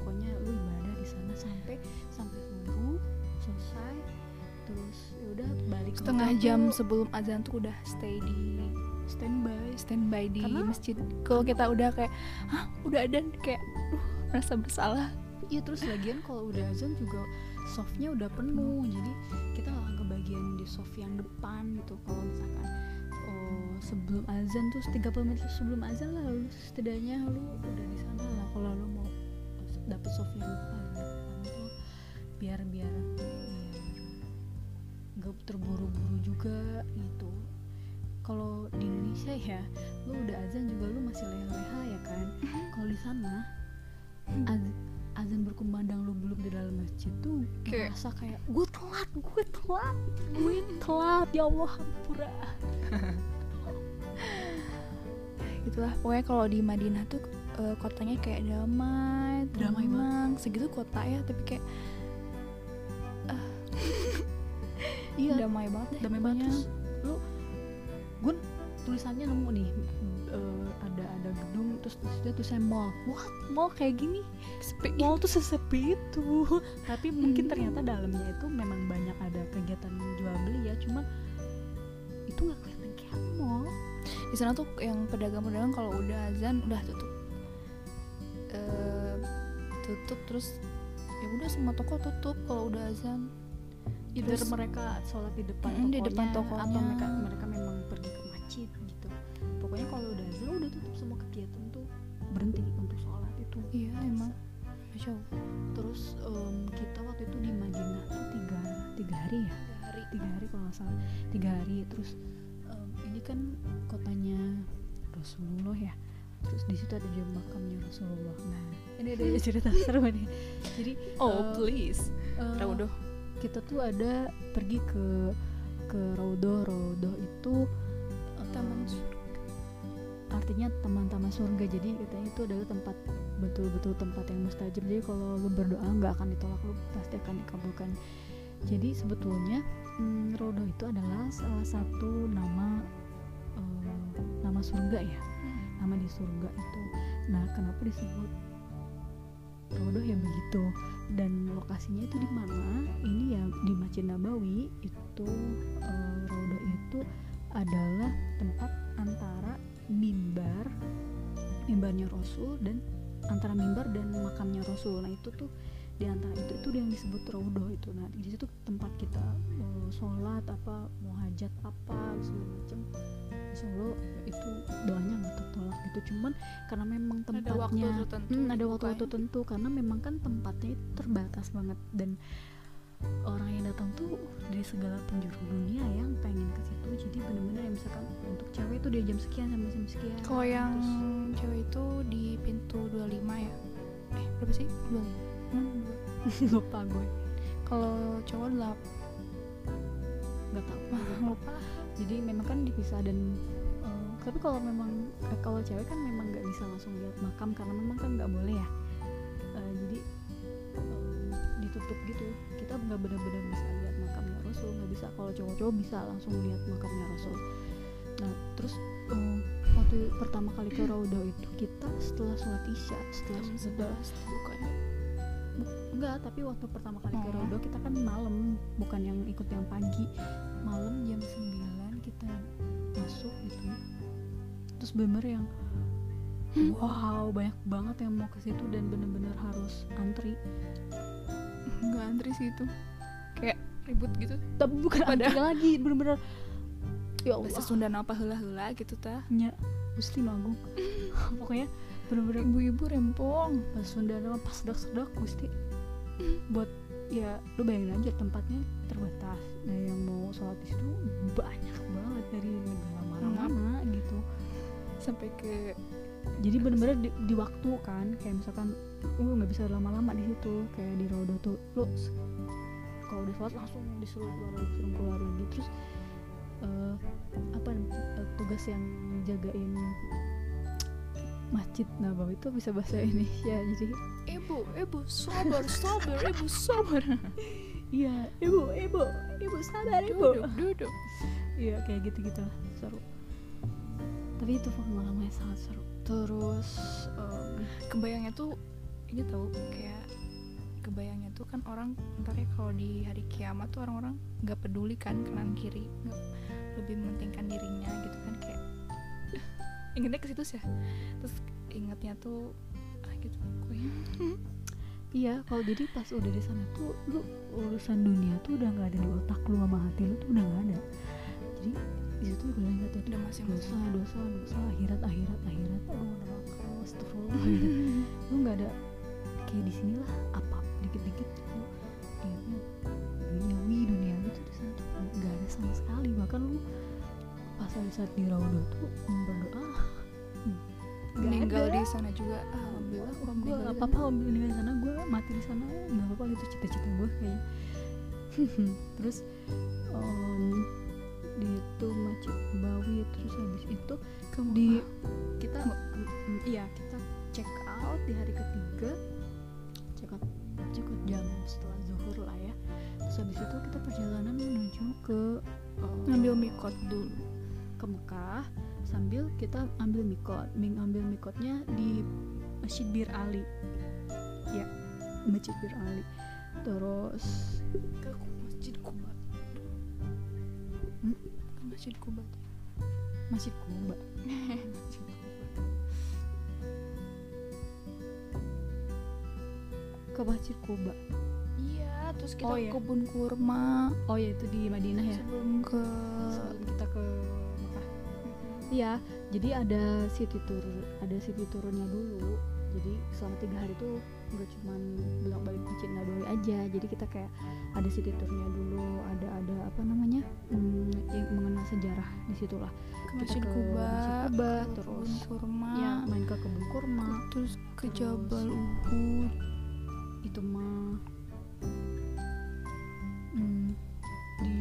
udah balik ke setengah jam tuh sebelum azan tuh udah stay di standby standby di Karena- masjid. Kalau kita udah kayak hah udah ada kayak uh, merasa bersalah. Iya terus lagian kalau udah azan juga softnya udah penuh. Jadi kita nggak akan kebagian di soft yang depan gitu. Kalau misalkan oh, sebelum azan tuh 30 menit sebelum azan lah lu setidaknya lu udah di sana lah. Kalau lu mau dapet soft yang paling depan tuh biar biar biar nggak terburu-buru juga gitu. Kalau di Indonesia ya lu udah azan juga lu masih leha-leha ya kan? Kalau di sana az- azan berkumandang lu belum di dalam masjid tuh Kayak- ngerasa kayak gue telat gue telat gue telat ya Allah hampura gitulah pokoknya kalau di Madinah tuh eh, kotanya kayak damai Damai tenang segitu kota ya tapi kayak iya. Damai banget deh damai banget. terus lu gue tulisannya nemu nih eh, ada ada gedung terus dia tulisan mall. What? Mall kayak gini? Sepi. Mall tuh sesepi itu. Tapi mungkin Hmm. ternyata dalamnya itu memang banyak ada kegiatan jual beli ya cuma itu nggak kelihatan kayak mall. Di sana tuh yang pedagang-pedagang kalau udah azan udah tutup. Eh, tutup terus ya udah semua toko tutup kalau udah azan either Terus- mereka sholat di depan tokonya, di depan atau tokonya. mereka mereka memang pergi ke masjid gitu. Pokoknya kalau udah azan udah tutup semua kegiatan tuh berhenti untuk sholat itu. Iya emang. Masya Allah. Terus em, kita waktu itu di Madinah tuh tiga tiga hari ya? Tiga hari. Tiga hari kalau nggak salah. Tiga hari terus em, ini kan kotanya Rasulullah ya. Terus di situ ada juga makamnya Rasulullah. Nah ini ada cerita seru nih. Jadi oh eh, please. eh, Raudoh kita tuh ada pergi ke ke Raudoh Raudoh itu em, Taman artinya taman-taman surga. Jadi katanya itu adalah tempat betul-betul tempat yang mustajab. Jadi kalau lu berdoa nggak akan ditolak lu pasti akan dikabulkan. Jadi sebetulnya mm, Raudoh itu adalah salah satu nama eh, nama surga ya. Nama di surga itu. Nah kenapa disebut Raudoh ya begitu. Dan lokasinya itu di mana? Ini ya di Masjid Nabawi itu eh, Raudoh itu adalah tempat antara mimbar mimbarnya Rasul dan antara mimbar dan makamnya Rasul. Nah itu tuh di antara itu itu yang disebut Raudoh itu. Nah di situ tempat kita mau sholat apa mau hajat apa segala macam Insya Allah itu doanya nggak tertolak gitu. Cuman karena memang tempatnya ada waktu tertentu Hmm, ada waktu-waktu tertentu. Karena memang kan tempatnya terbatas banget. Dan orang yang datang tuh dari segala penjuru dunia yang pengen ke situ. Jadi benar-benar yang misalkan untuk cewek itu dia jam sekian sampai jam sekian. Kalau yang Terus- cewek itu di pintu 25 ya? Eh berapa sih? 25 Hmm, lupa gue. Kalau cowok 8 nggak tahu. Lupa jadi memang kan dipisah dan eh, tapi kalau memang eh, kalau cewek kan memang nggak bisa langsung lihat makam karena memang kan nggak boleh ya. Eh, jadi eh, ditutup gitu. Kita nggak benar-benar bisa lihat makamnya Rasul nggak bisa. Kalau cowok-cowok bisa langsung lihat makamnya Rasul. Nah terus um, waktu pertama kali ke Rauda itu kita setelah sholat isya setelah 11 bukannya? Enggak tapi waktu pertama kali ke Oh. Rauda kita kan malam bukan yang ikut yang pagi. Malam jam 9 kita masuk gitu terus bener yang wow banyak banget yang mau ke situ dan bener-bener harus antri. Nggak antri sih itu. Kayak ribut gitu. Tapi bukan Pada- antri lagi bener-bener ya bahasa Allah Sunda apa hela gitu tah. Nya Gusti Magung pokoknya bener-bener ibu-ibu rempong. Pas Sunda pas sedak-sedak Gusti. Buat ya lu bayangin aja tempatnya terbatas. Nah yang mau sholat di situ banyak banget dari negara mana-mana gitu. Sampai ke jadi bener-bener di, di waktu kan kayak misalkan lu nggak bisa lama-lama di situ kayak di Rodo tuh lu kalau udah sholat langsung disuruh keluar lagi disuruh keluar lagi. Terus eh, apa eh, tugas yang jagain masjid Nabawi itu bisa bahasa Indonesia jadi ibu ibu sabar sabar ibu sabar. Iya. Ibu ibu ibu sadar duduk duduk iya kayak gitu gitu seru. Tapi itu pengalaman yang sangat seru. Terus em, kebayangnya tuh ini tahu kayak kebayangnya tuh kan orang ntar ya kalau di hari kiamat tuh orang-orang nggak peduli kan kanan kiri nggak lebih mementingkan dirinya gitu kan kayak ingetnya ke situ sih ya. Terus ingatnya tuh ah gitu pokoknya. Iya, kalau jadi pas udah di sana tuh lu urusan dunia tuh udah nggak ada di otak lu sama hati lu tuh udah nggak ada. Jadi di situ udah ingat ya udah dosa, masing-masing dosa, dosa, akhirat, akhirat, akhirat. Aduh neraka, astagfirullah gitu. Lu nggak ada kayak di sini lah apa dikit-dikit lu ingat duniawi duniawi tuh di sana tuh nggak ada sama sekali. Bahkan lu pas ada saat di Rauda tuh berdoa nggak meninggal ada. di sana juga alhamdulillah gue meninggal gak di apa-apa meninggal di sana gue mati di sana nggak apa-apa gitu cita-cita gue kayaknya terus em, di itu Masjid Bawi terus habis itu sana. di kita mm, iya kita check out di hari ketiga. Check out check out jam setelah zuhur lah ya. Terus habis itu kita perjalanan menuju ke em, ngambil mikot dulu. ke Mekah sambil kita ambil mikot Ming ambil mikotnya di Masjid Bir Ali. Ya Masjid Bir Ali. Terus ke Hmm? ke masjid Kuba Masjid Kuba Masjid Kuba. ke Masjid Kuba? Iya terus kita Oh, ke iya. kebun kurma. Oh ya itu di Madinah ya? Sebelum ke sebelum kita ke Mekah. Iya jadi ada city tour ada city tournya dulu. Jadi selama tiga hari tuh nggak cuman bolak balik Masjid Nabawi aja. Jadi kita kayak ada city tournya dulu ada ada apa namanya hmm, yang mengenal sejarah di situlah. Ke Kita masjid ke Kuba, Masjid Kuba, ke terus kebun kurma. ya main ke kebun kurma terus ke Terus- Jabal Uhud. itu mah hmm, di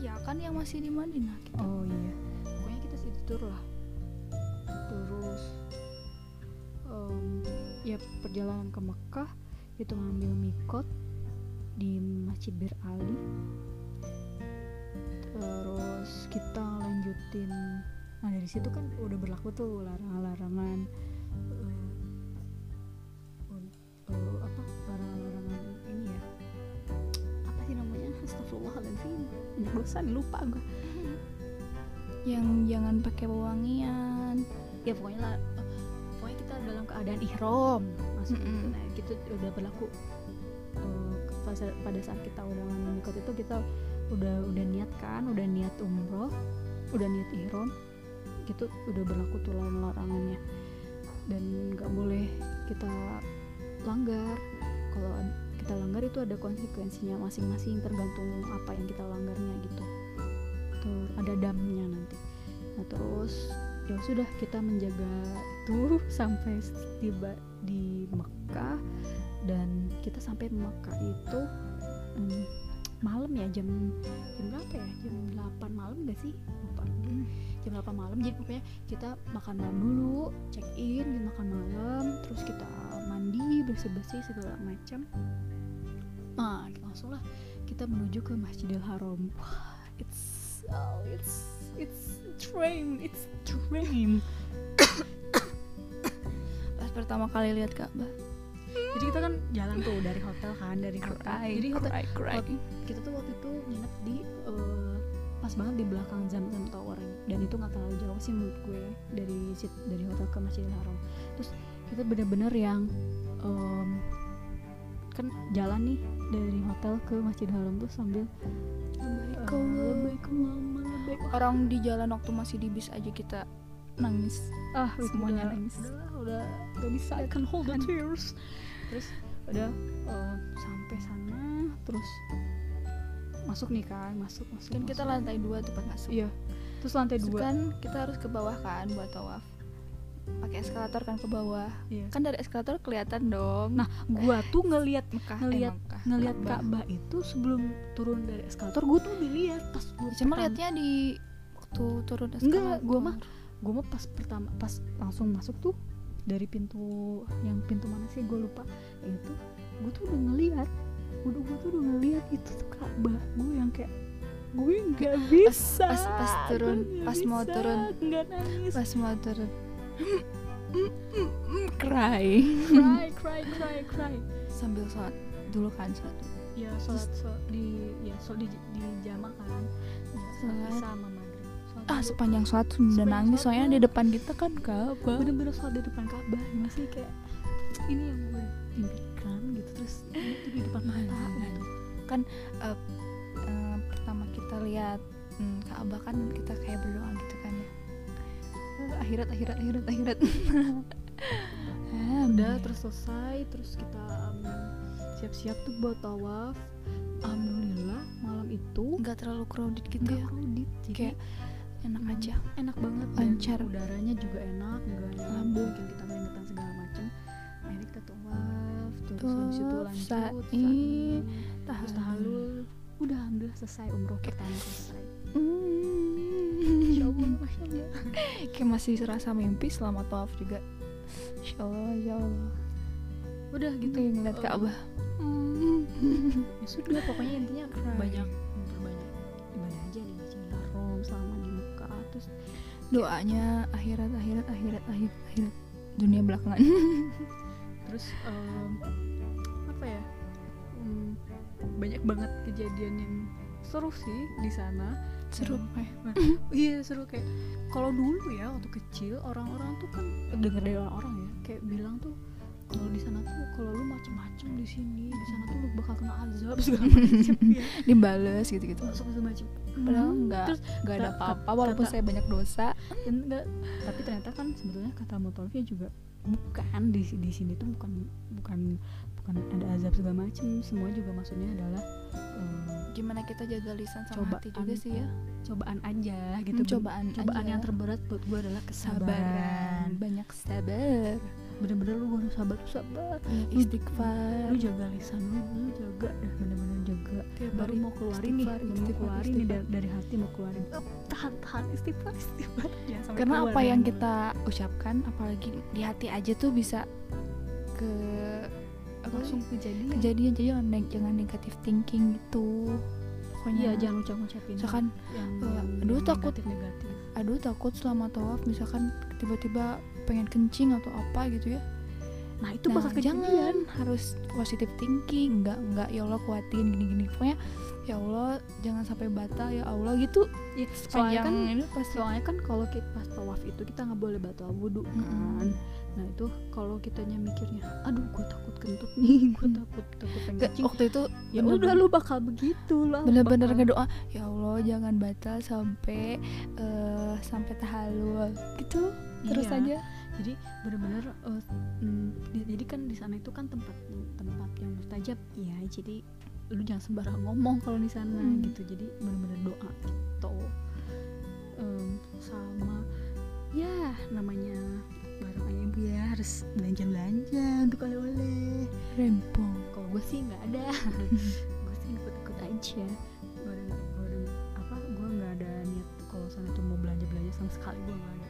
iya kan yang masih di Madinah kita. Oh iya. Pokoknya kita city tour lah. Terus em, ya perjalanan ke Mekah itu ngambil mikot di Masjid Bir Ali. Terus kita lanjutin nah dari situ kan udah berlaku tuh larangan-larangan eh, eh, apa larangan-larangan ini ya. Apa sih namanya? Astagfirullahaladzim banyak dosa nih lupa gue yang jangan pakai pewangian ya pokoknya lah dalam keadaan ihram masuk gitu Mm-mm. nah gitu udah berlaku eh, pada, pada saat kita udah mikot itu kita udah udah niat kan udah niat umroh udah niat ihram gitu udah berlaku tuh larangan-larangannya dan nggak boleh kita langgar. Kalau kita langgar itu ada konsekuensinya masing-masing tergantung apa yang kita langgarnya gitu. Tuh ada damnya nanti. Nah terus ya sudah kita menjaga itu sampai tiba di Mekah. Dan kita sampai Mekah itu hmm, malam ya jam jam berapa ya? Jam 8 malam gak sih? Lupa. Jam 8 malam jadi pokoknya kita makan malam dulu check in kita makan malam terus kita mandi bersih bersih segala macam. Nah langsung lah kita menuju ke Masjidil Haram. Wah, it's oh, it's it's dream it's dream pas pertama kali lihat Ka'bah jadi kita kan jalan tuh dari hotel kan dari hotel. Cry jadi hotel cry cry. kita tuh waktu itu nginep di eh, pas banget di belakang Zamzam Tower. Dan itu nggak terlalu jauh sih menurut gue dari sit- dari hotel ke Masjidil Haram. Terus kita bener-bener yang em, kan jalan nih dari hotel ke Masjidil Haram tuh sambil Labbaik eh, Allah. Orang di jalan waktu masih di bis aja kita nangis. Ah Semuanya udah, nangis. udah. Udah gak bisa I can hold the tears. Terus udah eh, sampai sana terus masuk nih kan masuk masuk kan kita lantai dua tuh pas masuk. Iya. Terus lantai Terus dua. kan kita harus ke bawah kan buat tawaf pakai eskalator kan ke bawah. Iya. kan dari eskalator kelihatan dong. Nah gua tuh ngelihat Mekah ngelihat eh, Mekah, ngelihat Ka'bah. Itu sebelum turun dari eskalator gua tuh udah lihat pas gua cuma liatnya di waktu turun eskalator Enggak, gua mah gua mah pas pertama pas langsung masuk tuh dari pintu yang pintu mana sih? Gue lupa. Yang itu gue tuh udah ngeliat. Udah gue tuh udah ngeliat itu tuh Ka'bah. Gue yang kayak gue nggak bisa pas- pas turun, pas mau turun. nggak nangis. Pas mau turun cry cry cry cry cry. Sambil sholat dulu kan sholat ya sholat sholat di ya sholat di, di jamaah kan. Ya, sholat sama maghrib. Sholat ah sepanjang sholat sudah nangis soalnya di depan kita kan Ka'bah. Bener-bener sholat di depan Ka'bah masih kayak ini yang gue impikan gitu. Terus ini tuh di depan mata gitu. Eh, pertama kita lihat hmm, Ka'bah kan kita kayak berdoa gitu. kan akhirat akhirat akhirat akhirat Ah, udah terus selesai terus kita um, siap-siap tuh buat tawaf alhamdulillah malam itu nggak terlalu crowded gitu nggak ya crowded jadi kayak enak aja enak banget dan Lancar. udaranya juga enak nggak Alhamdulillah. bikin kita keringetan segala macam akhirnya kita tawaf terus habis itu lanjut sa'i, sa'i, terus tahallul. tahalul udah alhamdulillah selesai umroh pertama selesai Hmm. Kayak masih serasa mimpi selama tawaf juga. Insya Allah, Insya Allah. Udah gitu. Kayak ngeliat eh, Ka'bah. ya sudah pokoknya intinya banyak ibadah aja di Masjidil Haram selama di Mekah terus Doanya akhirat, akhirat, akhirat, akhirat, akhirat. Dunia belakangan. Terus em, apa ya? Em, banyak banget kejadian yang seru sih di sana Seru eh. iya seru kayak kalau dulu ya waktu kecil orang-orang tuh kan denger dari orang-orang ya kayak bilang tuh kalau di sana tuh kalau lu macem-macem di sini di sana tuh lu bakal kena azab segala macem ya. Dibales gitu-gitu. Segala macem. Padahal Hmm, enggak terus Gak ada apa-apa walaupun kata- saya banyak dosa. Enggak tapi ternyata kan sebetulnya kata Mutolfia juga bukan di di sini tuh bukan bukan bukan ada azab segala macem. Semua juga maksudnya adalah em, Gimana kita jaga lisan sama Cobaan. hati juga sih ya? cobaan aja gitu Hmm, cobaan cobaan aja. yang terberat buat gue adalah Sabaran kesabaran. Banyak sabar bener-bener lu harus sabar tuh sabar. Lu- istighfar. lu jaga lisan lu lu jaga. Dah bener-bener jaga. Tiap baru mau keluarin nih baru mau istighfar, keluarin nih dari, dari hati mau keluarin. Tahan tahan istighfar istighfar. Sampai Karena keluar apa yang mulut. kita ucapkan Apalagi di hati aja tuh bisa Ke apa langsung kejadian. Kejadian jadi jangan, neg- jangan negatif thinking gitu. Pokoknya iya jangan ucap ucapin misalkan yang, yang aduh, takut. negatif negatif aduh takut selama tawaf. Misalkan tiba-tiba pengen kencing atau apa gitu ya. Nah itu Nah, bakal jangan kejadian harus positive thinking enggak enggak ya Allah kuatin gini-gini. Pokoknya ya Allah jangan sampai batal ya Allah gitu. Ya, soalnya sepanjang kan ini pasti soalnya kan kalau kita pas tawaf itu kita nggak boleh batal wudhu kan. Mm-mm. nah itu kalau kitanya mikirnya aduh gue takut kentut nih gue takut takut pengen Nggak, kencing. waktu itu ya udah lu bakal begitu lah bener-bener bakal- ngedoa ya Allah jangan batal sampai eh, sampai tahalul gitu. Terus Iya. aja jadi bener-bener eh, mm, di- jadi kan di sana itu kan tempat tempat yang mustajab ya jadi lu jangan sembarang ngomong kalau di sana Hmm. gitu. Jadi bener-bener doa gitu. Em, sama ya namanya barang ayam ya harus belanja belanja untuk oleh-oleh. Rempong. Kalau gue sih nggak ada. Gue sih ikut-ikut aja. Gue apa gue nggak ada niat kalau sana tuh mau belanja belanja sama sekali gue nggak ada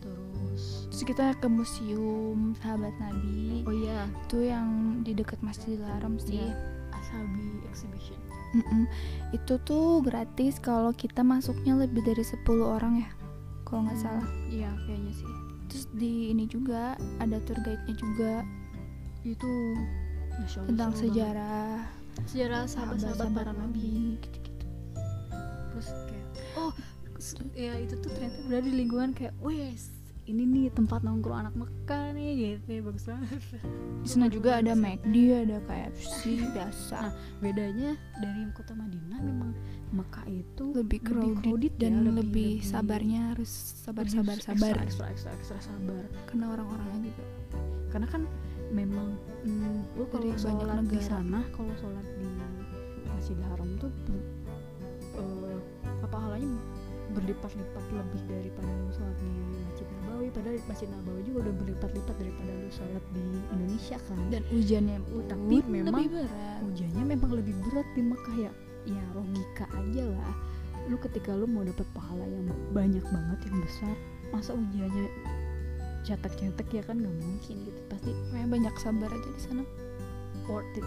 terus terus kita ke museum sahabat Nabi oh iya itu yang di dekat Masjidil Haram sih Iya. Sabi Exhibition Mm-mm. Itu tuh gratis kalau kita masuknya lebih dari 10 orang ya. Kalau nggak salah. iya kayaknya sih Terus di ini juga ada tour guide-nya juga itu Masya Allah, tentang sejarah sejarah sahabat-sahabat para nabi gitu-gitu. terus kayak oh ya itu tuh ternyata berada di lingkungan kayak wes ini nih tempat nongkrong anak Mekah nih gitu ya bagus banget. Di sana juga ada McD, ada KFC biasa. Nah, bedanya dari kota Madinah memang Mekah itu lebih crowded, crowded ya, dan lebih- lebih, lebih- sabarnya harus sabar lebih sabar sabar. ekstra, ekstra ekstra ekstra sabar. Karena orang-orangnya juga. Karena kan memang mm, lu kalau sholat di negara. sana kalau sholat di Masjidil Haram tuh eh, apa pahalanya berlipat-lipat lebih daripada lu sholat di Masjid Nabawi. Padahal Masjid Nabawi juga udah berlipat-lipat daripada lu sholat di Indonesia kan. Dan hujannya Uh, pun tapi memang lebih berat. hujannya memang lebih berat di Mekah ya. Ya logika aja lah. Lu ketika lu mau dapat pahala yang banyak banget yang besar masa hujannya cetek-cetek ya kan? Nggak mungkin gitu. Pasti banyak sabar aja di sana. Worth it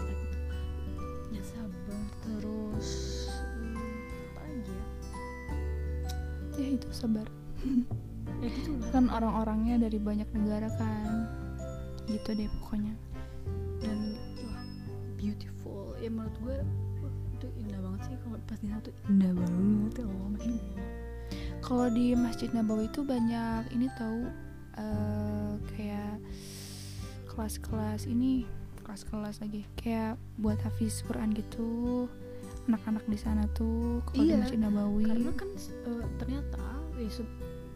ya itu sabar. Ya gitu lah. Kan orang-orangnya dari banyak negara kan. Gitu deh pokoknya. Dan wah beautiful. Ya menurut gue wah, itu indah banget sih. Kalau pas di sana tuh indah banget ya Allah. Masya Allah kalau di Masjid Nabawi itu banyak ini tahu eh, kayak kelas-kelas ini kelas-kelas lagi kayak buat hafiz Quran gitu anak-anak di sana tuh kalau di Iya, Masjid Nabawi. karena kan eh, ternyata ya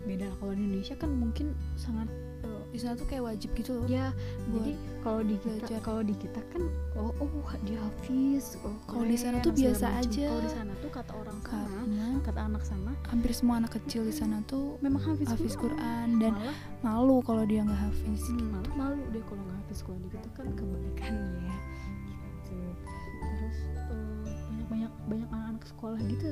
beda kalau di Indonesia kan mungkin sangat eh, di sana tuh kayak wajib gitu loh. Ya jadi kalau di kita kalau di kita kan oh oh dia hafiz oh, Kalau di sana tuh biasa aja. kalau di sana tuh kata orang sana karena kata anak sana hampir semua anak kecil di sana tuh memang hafiz, hafiz Quran. Quran dan malah malu kalau dia nggak hafiz hmm, malah malu deh kalau nggak hafiz Quran. Di kita kan kebalikannya sekolah gitu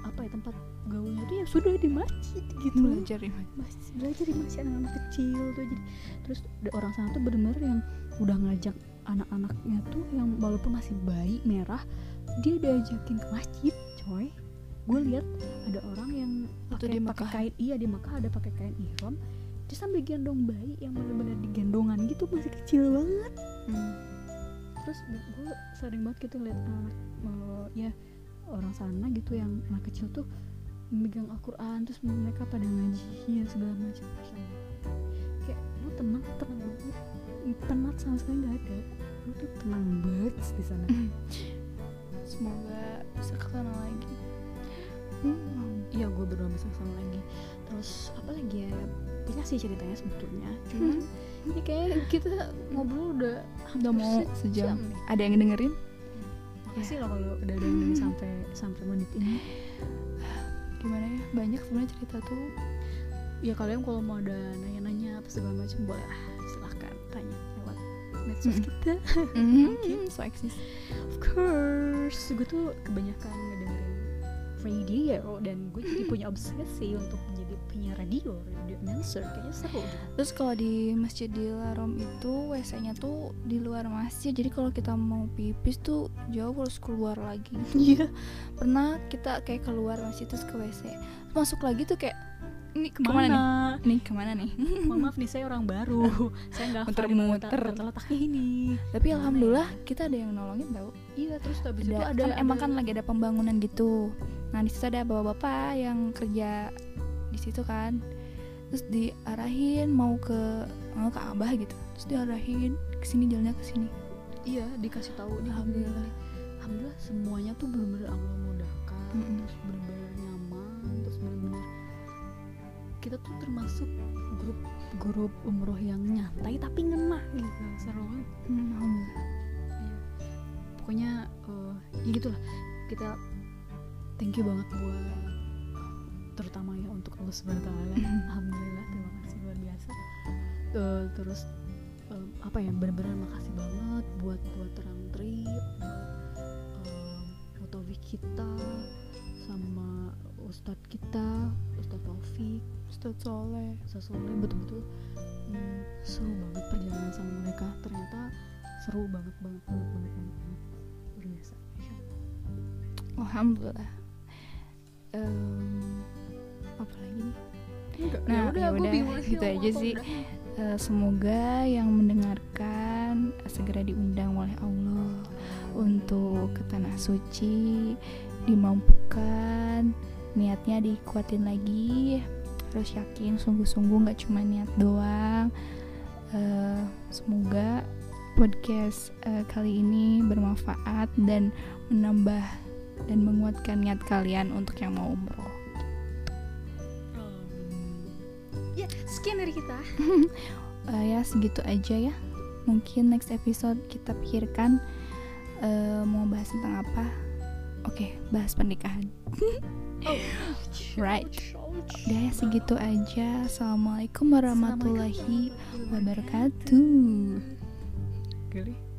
apa ya tempat gaulnya tuh ya sudah di masjid gitu belajar di mana masih belajar di masjid anak-anak kecil tuh jadi terus ada orang sana tuh bener-bener yang udah ngajak anak-anaknya tuh yang walaupun masih bayi merah dia diajakin ke masjid coy. Gue lihat ada orang yang pakai pakai kain iya di Mekah ada pakai kain ihram dia sambil gendong bayi yang bener-bener digendongan gitu masih kecil banget. Hmm. terus gue sering banget gitu lihat anak eh, ya orang sana gitu yang anak kecil tuh memegang Al-Quran terus mereka pada ngaji ya segala macam. Kayak lu tenang tenang banget. Penat sama sekali nggak ada. Lu tuh tenang banget di sana. Semoga bisa ke sana lagi. Hmm. iya gue berdoa bisa ke sana lagi. Terus apa lagi ya? Banyak sih ceritanya sebetulnya. Cuman ini kayak kita ngobrol udah udah mau sejam ada yang dengerin makasih loh kalau udah dengerin sampai sampai menit ini? Gimana ya? Banyak sebenarnya cerita tuh. Ya kalian kalau mau ada nanya-nanya apa segala macam boleh lah. Silahkan tanya lewat medsos Mm. kita. Mm so eksis of course. Gue tuh kebanyakan ngedengerin radio dan gue jadi punya obsesi untuk menjadi penyiar radio announcer kayaknya seru terus kalau di Masjidil Haram itu WC-nya tuh di luar masjid. Jadi kalau kita mau pipis tuh jauh harus keluar lagi. Iya. Pernah kita kayak keluar masjid terus ke WC Terus masuk lagi tuh kayak ini ke mana nih? ke mana nih ke mana nih? Mohon maaf nih saya orang baru. Saya nggak di Muter-muter. letaknya ini. Tapi Gimana alhamdulillah kita ada yang nolongin tau. Iya terus habis itu ada, ada kan emang kan lagi ada pembangunan gitu. Nah di situ ada bapak-bapak yang kerja di situ kan terus diarahin mau ke mau ke abah gitu terus diarahin ke sini jalannya ke sini iya dikasih tahu nih Alhamdulillah. alhamdulillah semuanya tuh benar-benar Allah mudahkan Mm-mm. terus benar-benar nyaman terus benar-benar kita tuh termasuk grup grup umroh yang nyantai tapi ngena gitu seru banget Hmm, alhamdulillah. Iya. pokoknya eh, ya gitulah kita thank you banget buat terutama ya untuk Allah taala. Alhamdulillah terima kasih luar biasa. Eh, terus eh, apa ya benar-benar makasih banget buat buat terang tri buat Mutawi kita sama Ustadz kita Ustadz Taufik Ustaz Soleh. Ustadz Soleh betul-betul. Hmm, seru banget perjalanan sama mereka. Ternyata seru banget banget banget banget banget, banget. luar biasa. Alhamdulillah. Um, apa lagi nih Enggak, Nah, ya udah, gitu aja sih. udah. Eh, semoga yang mendengarkan eh, segera diundang oleh Allah untuk ke tanah suci dimampukan niatnya dikuatin lagi harus yakin sungguh-sungguh nggak cuma niat doang Eh, semoga podcast kali ini bermanfaat dan menambah dan menguatkan niat kalian untuk yang mau umroh sekian dari kita. Eh, ya segitu aja ya. Mungkin next episode kita pikirkan eh, mau bahas tentang apa. Oke bahas pernikahan. Right. udah ya segitu aja. Assalamualaikum warahmatullahi wabarakatuh. Geli.